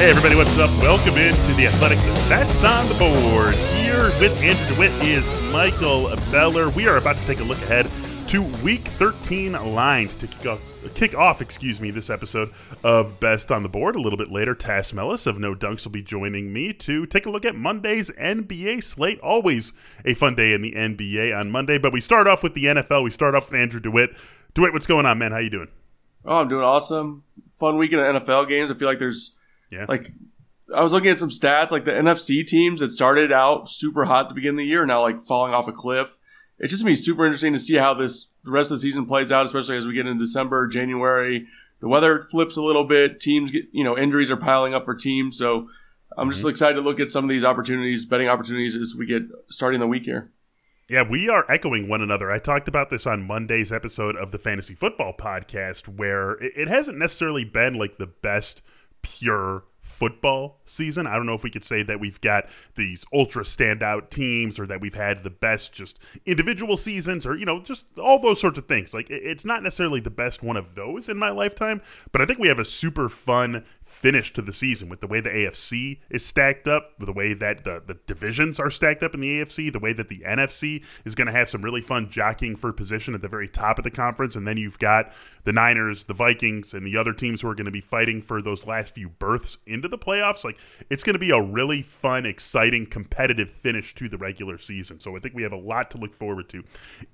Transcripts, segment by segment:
Hey, everybody, what's up? Welcome into the Athletic's Best on the Board. Here with Andrew DeWitt is Michael Beller. We are about to take a look ahead to Week 13 lines to kick off, kick off excuse me, this episode of Best on the Board. A little bit later, Tas Melas of No Dunks will be joining me to take a look at Monday's NBA slate. Always a fun day in the NBA on Monday, but we start off with the NFL. We start off with Andrew DeWitt. DeWitt, what's going on, man? How you doing? Oh, I'm doing awesome. Fun weekend of NFL games. I feel like there's Yeah. like I was looking at some stats, like the NFC teams that started out super hot at the beginning of the year, now like falling off a cliff. It's just gonna be super interesting to see how this the rest of the season plays out, especially as we get into December, January. The weather flips a little bit. Teams get you know injuries are piling up for teams, so I'm just mm-hmm. excited to look at some of these opportunities, betting opportunities, as we get starting the week here. Yeah, we are echoing one another. I talked about this on Monday's episode of the Fantasy Football Podcast, where it hasn't necessarily been like the best pure football season. I don't know if we could say that we've got these ultra standout teams or that we've had the best just individual seasons or, you know, just all those sorts of things. Like, it's not necessarily the best one of those in my lifetime, but I think we have a super fun finish to the season with the way the AFC is stacked up, with the way that the, the divisions are stacked up in the AFC, the way that the NFC is going to have some really fun jockeying for position at the very top of the conference. And then you've got the Niners, the Vikings, and the other teams who are going to be fighting for those last few berths into the playoffs. Like, it's going to be a really fun, exciting, competitive finish to the regular season. So I think we have a lot to look forward to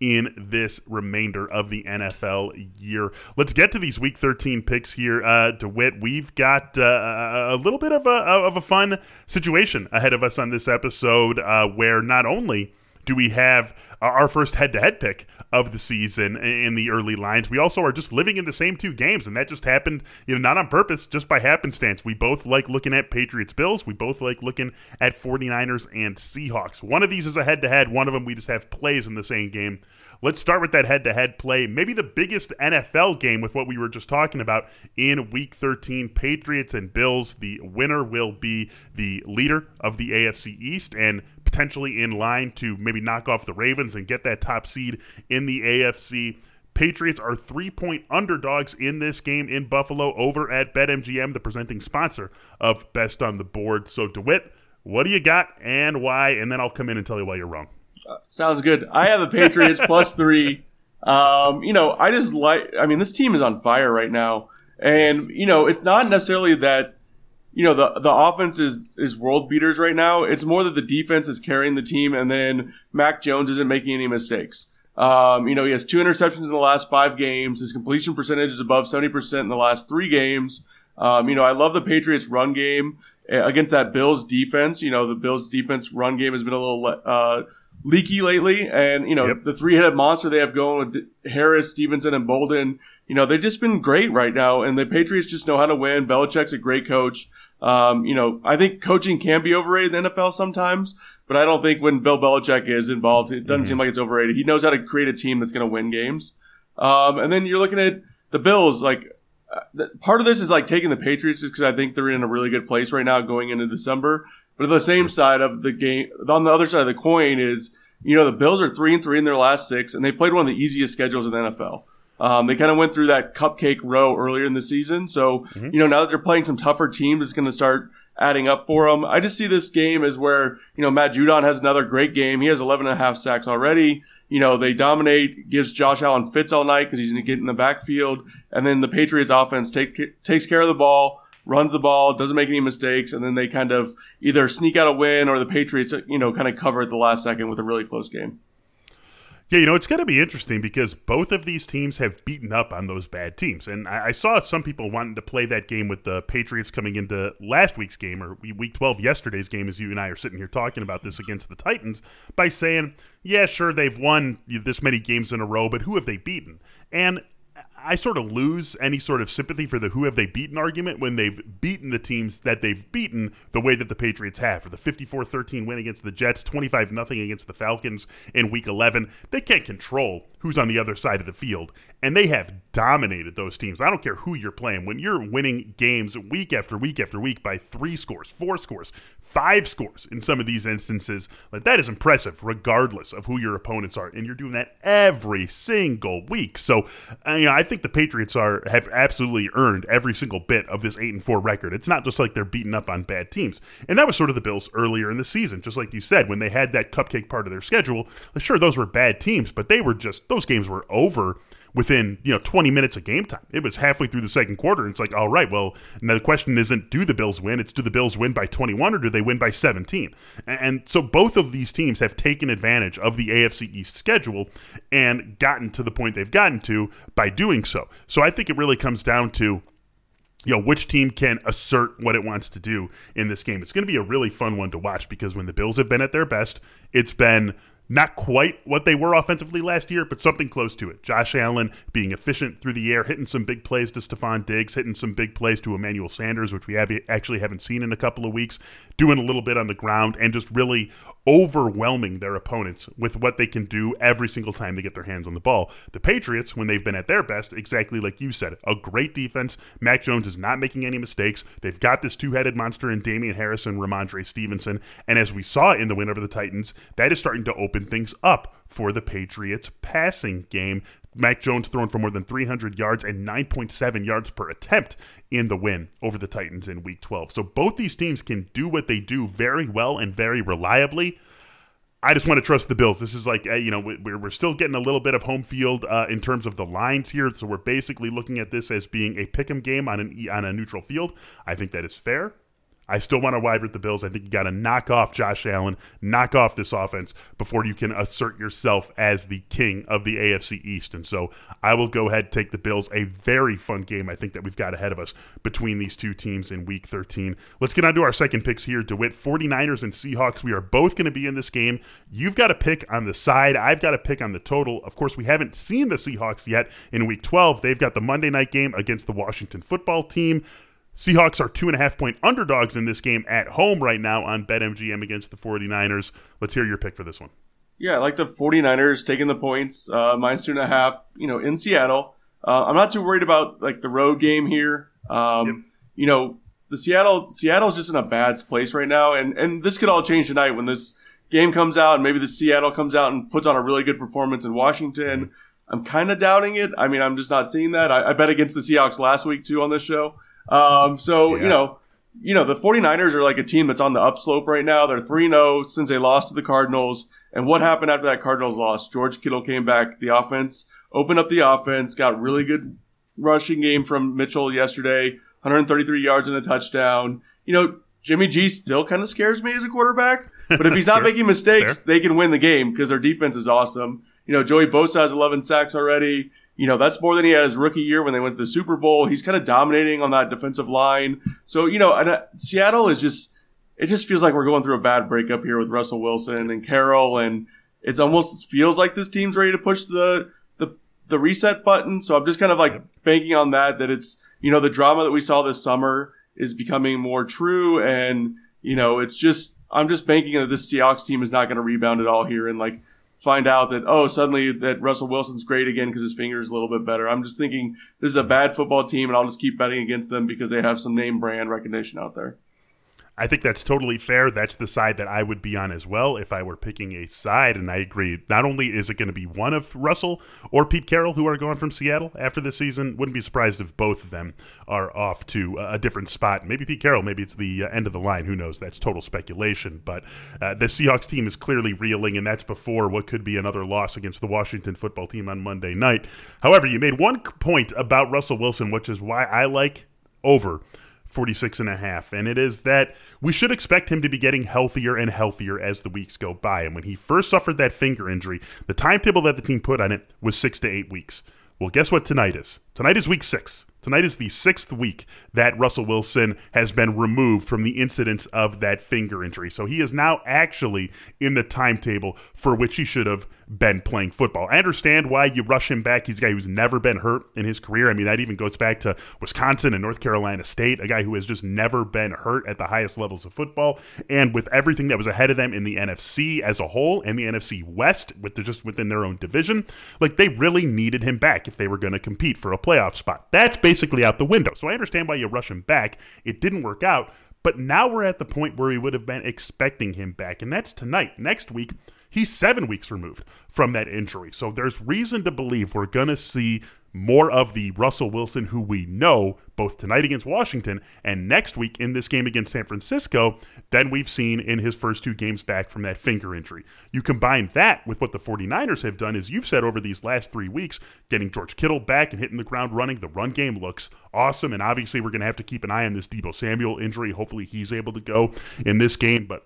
in this remainder of the NFL year. Let's get to these Week 13 picks here. Uh, DeWitt, we've got uh, a little bit of a, of a fun situation ahead of us on this episode uh, where not only do we have our first head-to-head pick of the season in the early lines. We also are just living in the same two games, and that just happened, you know, not on purpose, just by happenstance. We both like looking at Patriots Bills. We both like looking at 49ers and Seahawks. One of these is a head-to-head. One of them we just have plays in the same game. Let's start with that head-to-head play. Maybe the biggest NFL game with what we were just talking about in Week 13, Patriots and Bills. The winner will be the leader of the AFC East and potentially in line to maybe knock off the Ravens and get that top seed in the AFC. Patriots are three point underdogs in this game in Buffalo over at BetMGM, the presenting sponsor of Best on the Board. So, DeWitt, what do you got and why? And then I'll come in and tell you why you're wrong. Sounds good. I have the Patriots plus three. Um, you know, I just like. I mean, this team is on fire right now, and you know, it's not necessarily that you know the the offense is is world beaters right now. It's more that the defense is carrying the team, and then Mac Jones isn't making any mistakes. Um, you know, he has two interceptions in the last five games. His completion percentage is above seventy percent in the last three games. Um, you know, I love the Patriots' run game uh, against that Bills defense. You know, the Bills' defense run game has been a little uh, leaky lately, and you know Yep. the three-headed monster they have going with Harris, Stevenson, and Bolden. You know, they've just been great right now, and the Patriots just know how to win. Belichick's a great coach. Um, you know, I think coaching can be overrated in the NFL sometimes, but I don't think when Bill Belichick is involved, it doesn't seem like it's overrated. He knows how to create a team that's going to win games. Um, and then you're looking at the Bills, like uh, part of this is like taking the Patriots because I think they're in a really good place right now going into December. But on the same side of the game, on the other side of the coin is, you know, the Bills are three and three in their last six, and they played one of the easiest schedules in the NFL. Um, they kind of went through that cupcake row earlier in the season, so you know now that they're playing some tougher teams, it's going to start adding up for them. I just see this game as where you know Matt Judon has another great game. He has 11 and a half sacks already. You know they dominate, gives Josh Allen fits all night because he's going to get in the backfield, and then the Patriots offense take, takes care of the ball, runs the ball, doesn't make any mistakes, and then they kind of either sneak out a win or the Patriots, you know, kind of cover at the last second with a really close game. Yeah, you know, it's going to be interesting because both of these teams have beaten up on those bad teams. And I, I, saw some people wanting to play that game with the Patriots coming into last week's game or week 12, yesterday's game, as you and I are sitting here talking about this against the Titans, by saying, yeah, sure, they've won this many games in a row, but who have they beaten? And I sort of lose any sort of sympathy for the who have they beaten argument when they've beaten the teams that they've beaten the way that the Patriots have. For the 54-13 win against the Jets, 25 nothing against the Falcons in week 11, they can't control who's on the other side of the field. And they have dominated those teams. I don't care who you're playing. When you're winning games week after week after week by three scores, four scores, five scores in some of these instances, like that is impressive, regardless of who your opponents are. And you're doing that every single week. So, you know, I think the Patriots are have absolutely earned every single bit of this eight and four record. It's not just like they're beating up on bad teams. And that was sort of the Bills earlier in the season, just like you said, when they had that cupcake part of their schedule. Sure, those were bad teams, but they were just those games were over within you know 20 minutes of game time. It was halfway through the second quarter, and it's like, all right, well, now the question isn't do the Bills win? It's do the Bills win by 21 or do they win by 17? And so both of these teams have taken advantage of the AFC East schedule and gotten to the point they've gotten to by doing so. So I think it really comes down to you know which team can assert what it wants to do in this game. It's going to be a really fun one to watch because when the Bills have been at their best, it's been not quite what they were offensively last year, but something close to it. Josh Allen being efficient through the air, hitting some big plays to Stefon Diggs, hitting some big plays to Emmanuel Sanders, which we have actually haven't seen in a couple of weeks, doing a little bit on the ground, and just really overwhelming their opponents with what they can do every single time they get their hands on the ball. The Patriots, when they've been at their best, exactly like you said, a great defense. Mac Jones is not making any mistakes. They've got this two-headed monster in Damien Harris and Rhamondre Stevenson, and as we saw in the win over the Titans, that is starting to open open things up for the Patriots passing game. Mac Jones throwing for more than 300 yards and 9.7 yards per attempt in the win over the Titans in week 12. So both these teams can do what they do very well and very reliably. I just want to trust the Bills. This is like, uh, you know, we're, we're still getting a little bit of home field uh, in terms of the lines here. So we're basically looking at this as being a pick 'em game on, an, on a neutral field. I think that is fair. I still want to ride with the Bills. I think you got to knock off Josh Allen, knock off this offense before you can assert yourself as the king of the AFC East. And so I will go ahead take the Bills. A very fun game, I think, that we've got ahead of us between these two teams in week 13. Let's get on to our second picks here. DeWitt, 49ers and Seahawks. We are both going to be in this game. You've got to pick on the side. I've got to pick on the total. Of course, we haven't seen the Seahawks yet in week 12. They've got the Monday night game against the Washington football team. Seahawks are two and a half point underdogs in this game at home right now on BetMGM against the 49ers. Let's hear your pick for this one. Yeah, I like the 49ers taking the points, uh, minus two and a half, you know, in Seattle. Uh, I'm not too worried about like the road game here. Um, yep. You know, the Seattle Seattle's just in a bad place right now, and and this could all change tonight when this game comes out, and maybe the Seattle comes out and puts on a really good performance in Washington. I'm kind of doubting it. I mean, I'm just not seeing that. I, I bet against the Seahawks last week too on this show. Um, so, yeah. you know, you know, the 49ers are like a team that's on the upslope right now. They're 3-0 since they lost to the Cardinals. And what happened after that Cardinals loss? George Kittle came back. The offense opened up the offense, got really good rushing game from Mitchell yesterday, 133 yards and a touchdown. You know, Jimmy G still kind of scares me as a quarterback, but if he's not making mistakes, they can win the game because their defense is awesome. You know, Joey Bosa has 11 sacks already. You know, that's more than he had his rookie year when they went to the Super Bowl. He's kind of dominating on that defensive line. So, you know, and, uh, Seattle is just, it just feels like we're going through a bad breakup here with Russell Wilson and Carroll. And it almost feels like this team's ready to push the, the, the reset button. So I'm just kind of like banking on that, that it's, you know, the drama that we saw this summer is becoming more true. And, you know, it's just, I'm just banking that this Seahawks team is not going to rebound at all here. And like, find out that oh suddenly that Russell Wilson's great again because his finger is a little bit better. I'm just thinking this is a bad football team and I'll just keep betting against them because they have some name brand recognition out there. I think that's totally fair. That's the side that I would be on as well if I were picking a side. And I agree. Not only is it going to be one of Russell or Pete Carroll who are gone from Seattle after this season, wouldn't be surprised if both of them are off to a different spot. Maybe Pete Carroll, maybe it's the uh, end of the line. Who knows? That's total speculation. But uh, the Seahawks team is clearly reeling, and that's before what could be another loss against the Washington football team on Monday night. However, you made one point about Russell Wilson, which is why I like over 46 and a half. And it is that we should expect him to be getting healthier and healthier as the weeks go by. And when he first suffered that finger injury, the timetable that the team put on it was six to eight weeks. Well, guess what tonight is? Tonight is week six. Tonight is the sixth week that Russell Wilson has been removed from the incidence of that finger injury. So he is now actually in the timetable for which he should have been playing football. I understand why you rush him back. He's a guy who's never been hurt in his career. I mean, that even goes back to Wisconsin and North Carolina State, a guy who has just never been hurt at the highest levels of football. And with everything that was ahead of them in the NFC as a whole and the NFC West, with the, just within their own division, like they really needed him back if they were going to compete for a playoff spot. That's basically out the window. So I understand why you rush him back. It didn't work out. But now we're at the point where we would have been expecting him back, and that's tonight. Next week, he's seven weeks removed from that injury. So there's reason to believe we're going to see more of the Russell Wilson who we know both tonight against Washington and next week in this game against San Francisco than we've seen in his first two games back from that finger injury. You combine that with what the 49ers have done, as you've said over these last three weeks, getting George Kittle back and hitting the ground running. The run game looks awesome. And obviously, we're going to have to keep an eye on this Deebo Samuel injury. Hopefully, he's able to go in this game. But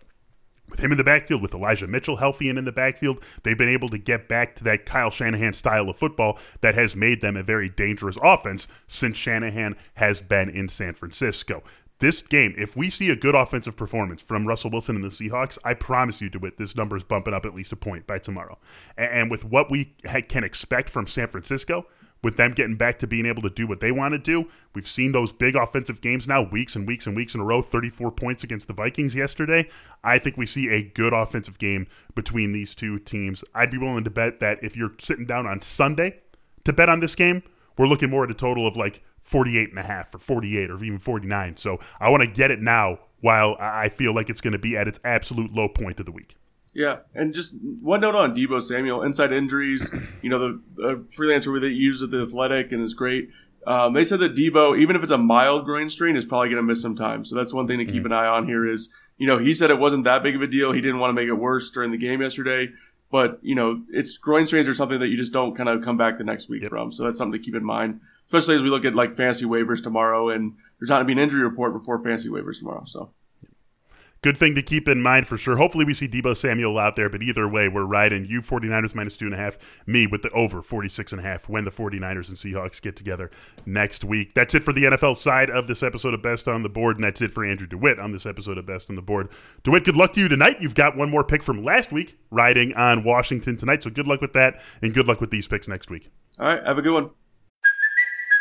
with him in the backfield, with Elijah Mitchell healthy and in the backfield, they've been able to get back to that Kyle Shanahan style of football that has made them a very dangerous offense since Shanahan has been in San Francisco. This game, if we see a good offensive performance from Russell Wilson and the Seahawks, I promise you, DeWitt, this number is bumping up at least a point by tomorrow. And with what we can expect from San Francisco, with them getting back to being able to do what they want to do. We've seen those big offensive games now, weeks and weeks and weeks in a row, 34 points against the Vikings yesterday. I think we see a good offensive game between these two teams. I'd be willing to bet that if you're sitting down on Sunday to bet on this game, we're looking more at a total of like 48 and a half or 48 or even 49. So I want to get it now while I feel like it's going to be at its absolute low point of the week. Yeah, and just one note on Deebo Samuel, inside injuries. You know, the, the freelancer that used at the Athletic and is great. Um, they said that Deebo, even if it's a mild groin strain, is probably going to miss some time. So that's one thing to keep mm-hmm. an eye on here. Is you know he said it wasn't that big of a deal. He didn't want to make it worse during the game yesterday. But you know, it's groin strains are something that you just don't kind of come back the next week yep. from. So that's something to keep in mind, especially as we look at like fantasy waivers tomorrow. And there's not going to be an injury report before fantasy waivers tomorrow. So good thing to keep in mind for sure. Hopefully, we see Deebo Samuel out there, but either way, we're riding you 49ers minus two and a half, me with the over 46 and a half when the 49ers and Seahawks get together next week. That's it for the NFL side of this episode of Best on the Board, and that's it for Andrew DeWitt on this episode of Best on the Board. DeWitt, good luck to you tonight. You've got one more pick from last week riding on Washington tonight, so good luck with that, and good luck with these picks next week. All right, have a good one.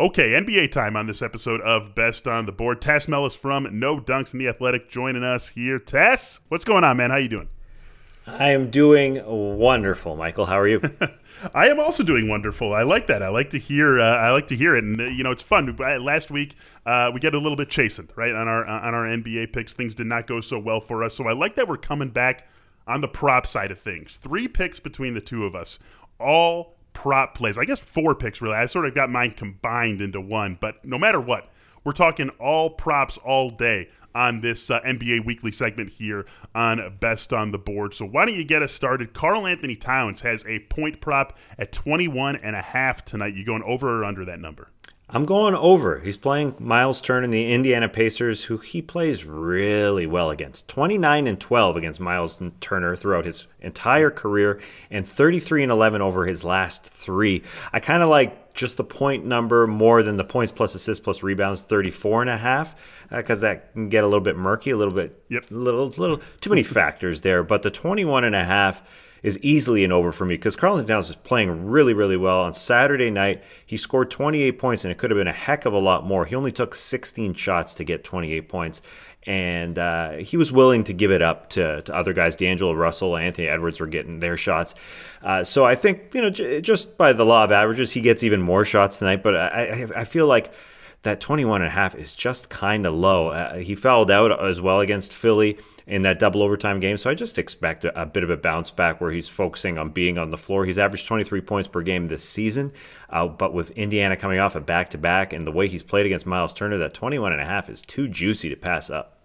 Okay, NBA time on this episode of Best on the Board. Tas Melas from No Dunks and The Athletic joining us here. Tas, what's going on, man? How you doing? I am doing wonderful, Michael. How are you? I am also doing wonderful. I like that. I like to hear. Uh, I like to hear it, and uh, you know, it's fun. Last week, uh, we get a little bit chastened, right, on our on our NBA picks. Things did not go so well for us, so I like that we're coming back on the prop side of things. Three picks between the two of us, all prop plays. I guess four picks really. I sort of got mine combined into one, but no matter what, we're talking all props all day on this uh, NBA weekly segment here on Best on the Board. So why don't you get us started? Karl-Anthony Towns has a point prop at 21 and a half tonight. You going over or under that number? I'm going over. He's playing Miles Turner in the Indiana Pacers, who he plays really well against. 29 and 12 against Miles Turner throughout his entire career, and 33 and 11 over his last three. I kind of like just the point number more than the points plus assists plus rebounds, 34 and a half, because uh, that can get a little bit murky, a little bit, yep. little, little too many factors there. But the 21 and a half is easily an over for me because Karl-Anthony Towns is playing really, really well. On Saturday night, he scored 28 points, and it could have been a heck of a lot more. He only took 16 shots to get 28 points, and uh, he was willing to give it up to, to other guys. D'Angelo Russell, Anthony Edwards were getting their shots. Uh, so I think, you know, j- just by the law of averages, he gets even more shots tonight, but I, I, I feel like that 21 and a half is just kind of low. Uh, he fouled out as well against Philly in that double overtime game. So I just expect a, a, bit of a bounce back where he's focusing on being on the floor. He's averaged 23 points per game this season, uh, but with Indiana coming off a back to back and the way he's played against Miles Turner, that 21 and a half is too juicy to pass up.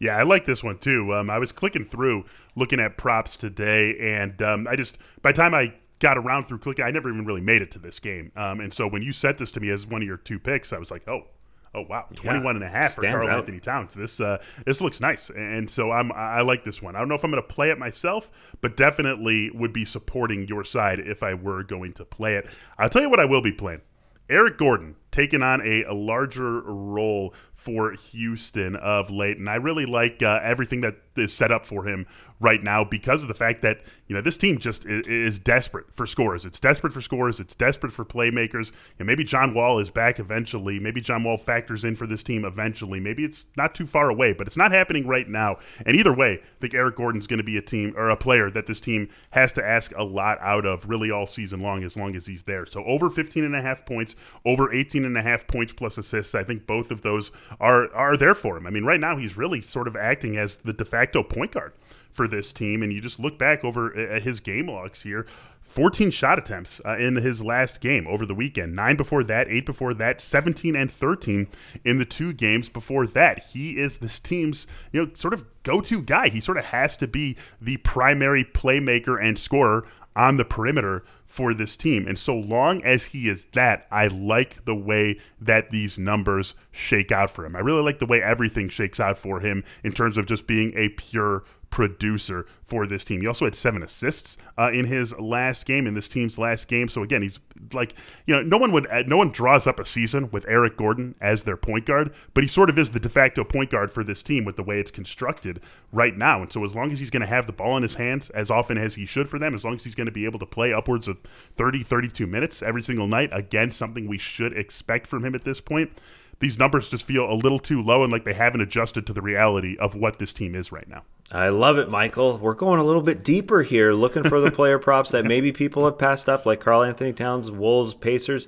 Yeah, I like this one too. Um, I was clicking through looking at props today, and um, I just by the time I got around through clicking, I never even really made it to this game. Um, and so when you sent this to me as one of your two picks, I was like, oh, oh wow 21 yeah, and a half for Karl Anthony Towns. This uh, this looks nice. And so I'm I like this one. I don't know if I'm going to play it myself but definitely would be supporting your side if I were going to play it. I'll tell you what I will be playing. Eric Gordon taking on a, a larger role for Houston of late and I really like uh, everything that is set up for him right now because of the fact that you know this team just is, is desperate for scores. It's desperate for scores. It's desperate for playmakers. And maybe John Wall is back eventually. Maybe John Wall factors in for this team eventually. Maybe it's not too far away, but it's not happening right now. And either way, I think Eric Gordon's going to be a team or a player that this team has to ask a lot out of really all season long as long as he's there. So over 15 and a half points, over 18 and a half points plus assists. I think both of those are are there for him. I mean, right now he's really sort of acting as the de facto point guard for this team. And you just look back over at his game logs here 14 shot attempts uh, in his last game over the weekend. Nine before that, eight before that, 17 and 13 in the two games before that. He is this team's, you know, sort of go-to guy. He sort of has to be the primary playmaker and scorer on the perimeter for this team. And so long as he is that, I like the way that these numbers shake out for him. I really like the way everything shakes out for him in terms of just being a pure producer for this team. He also had seven assists uh, in his last game, in this team's last game. So again, he's like, you know, no one would, no one draws up a season with Eric Gordon as their point guard, but he sort of is the de facto point guard for this team with the way it's constructed right now. And so as long as he's going to have the ball in his hands as often as he should for them, as long as he's going to be able to play upwards of 30, 32 minutes every single night, again, something we should expect from him at this point these numbers just feel a little too low and like they haven't adjusted to the reality of what this team is right now. I love it, Michael. We're going a little bit deeper here, looking for the player props that maybe people have passed up, like Karl Anthony Towns, Wolves, Pacers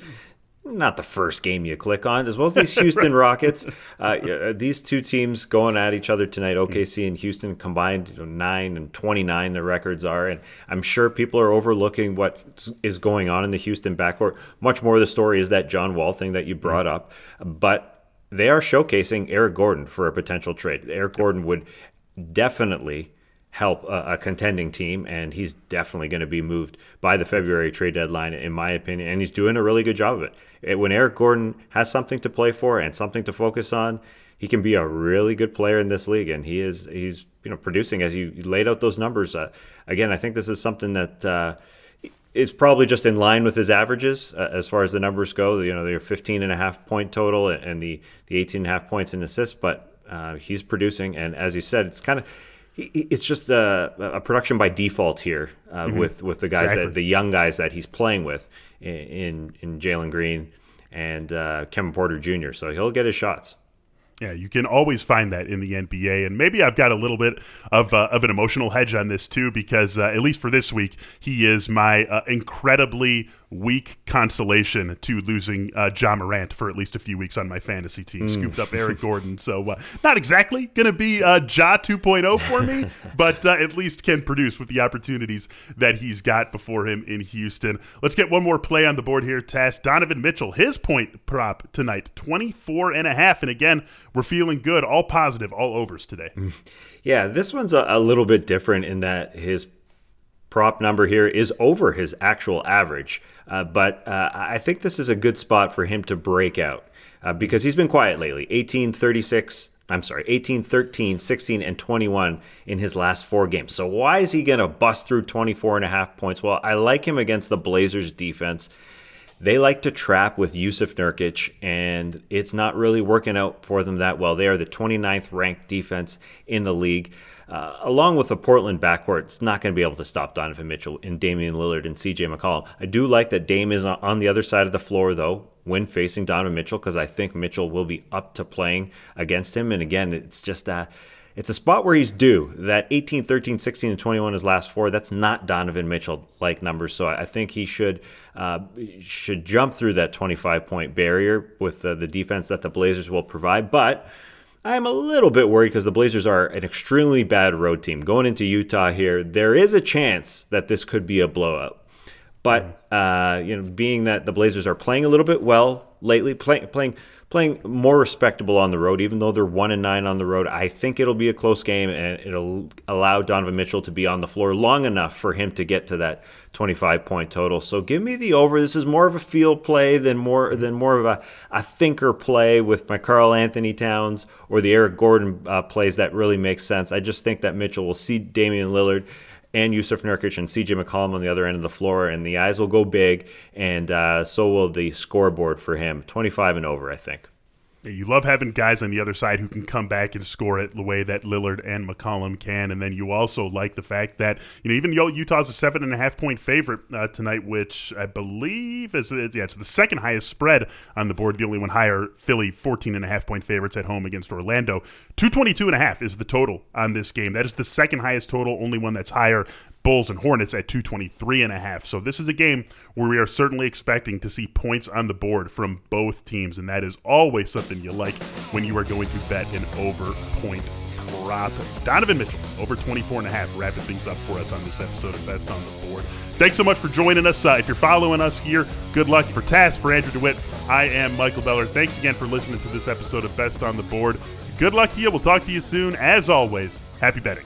not the first game you click on, as well as these Houston. Rockets. Uh, uh, these two teams going at each other tonight. OKC mm-hmm. and Houston combined you know, nine and twenty nine. The records are, and I'm sure people are overlooking what is going on in the Houston backcourt. Much more of the story is that John Wall thing that you mm-hmm. brought up, but they are showcasing Eric Gordon for a potential trade. Eric Gordon would definitely help a, a, contending team, and he's definitely going to be moved by the February trade deadline, in my opinion. And he's doing a really good job of it. it. When Eric Gordon has something to play for and something to focus on, he can be a really good player in this league, and he is he's you know producing as you laid out those numbers. Uh, again, I think this is something that. Uh, is probably just in line with his averages uh, as far as the numbers go. You know, they're 15 and a half point total and the, the 18 and a half points in assists, but uh, he's producing. And as you said, it's kind of, it's just a, a, production by default here uh, mm-hmm. with with the guys exactly. that the young guys that he's playing with in in, Jalen Green and uh, Kevin Porter Jr. So he'll get his shots. Yeah, you can always find that in the NBA, and maybe I've got a little bit of uh, of an emotional hedge on this too, because uh, at least for this week, he is my uh, incredibly weak consolation to losing uh, Ja Morant for at least a few weeks on my fantasy team. Mm. Scooped up Eric Gordon, so uh, not exactly going to be uh, Ja 2.0 for me, but uh, at least can produce with the opportunities that he's got before him in Houston. Let's get one more play on the board here, Tas. Donovan Mitchell, his point prop tonight, 24 and a half. And again, we're feeling good, all positive, all overs today. Yeah, this one's a, a little bit different in that his prop number here is over his actual average. Uh, but uh, I think this is a good spot for him to break out uh, because he's been quiet lately 18, 36. I'm sorry, 18, 13, 16, and 21 in his last four games. So why is he going to bust through 24 and a half points? Well, I like him against the Blazers defense. They like to trap with Jusuf Nurkic, and it's not really working out for them that well. They are the 29th ranked defense in the league. Uh, along with the Portland backcourt, it's not going to be able to stop Donovan Mitchell and Damian Lillard and CJ McCollum. I do like that Dame is on the other side of the floor, though, when facing Donovan Mitchell, because I think Mitchell will be up to playing against him. And again, it's just uh, it's a spot where he's due. That 18, 13, 16, and 21 his last four. That's not Donovan Mitchell like numbers. So I think he should uh, should jump through that 25 point barrier with the, the defense that the Blazers will provide. But I'm a little bit worried because the Blazers are an extremely bad road team. Going into Utah here, there is a chance that this could be a blowout. But uh, you know, being that the Blazers are playing a little bit well lately, play, playing playing more respectable on the road, even though they're one and nine on the road. I think it'll be a close game, and it'll allow Donovan Mitchell to be on the floor long enough for him to get to that 25 point total. So give me the over. This is more of a field play than more than more of a, a thinker play with my Karl-Anthony Towns or the Eric Gordon uh, plays that really makes sense. I just think that Mitchell will see Damian Lillard and Jusuf Nurkic and CJ McCollum on the other end of the floor, and the eyes will go big, and uh, so will the scoreboard for him. 25 and over, I think. You love having guys on the other side who can come back and score it the way that Lillard and McCollum can, and then you also like the fact that you know even Utah's a seven and a half point favorite uh, tonight, which I believe is yeah it's the second highest spread on the board. The only one higher, Philly, 14 and a half point favorites at home against Orlando. 222 and a half is the total on this game. That is the second highest total, only one that's higher Bulls and Hornets at 223 and a half. So this is a game where we are certainly expecting to see points on the board from both teams, and that is always something you like when you are going to bet an over point prop. Donovan Mitchell over 24 and a half, wrapping things up for us on this episode of Best on the Board. Thanks so much for joining us. Uh, if you're following us here, good luck. For Tas, for Andrew DeWitt, I am Michael Beller. Thanks again for listening to this episode of Best on the Board. Good luck to you. We'll talk to you soon. As always, happy betting.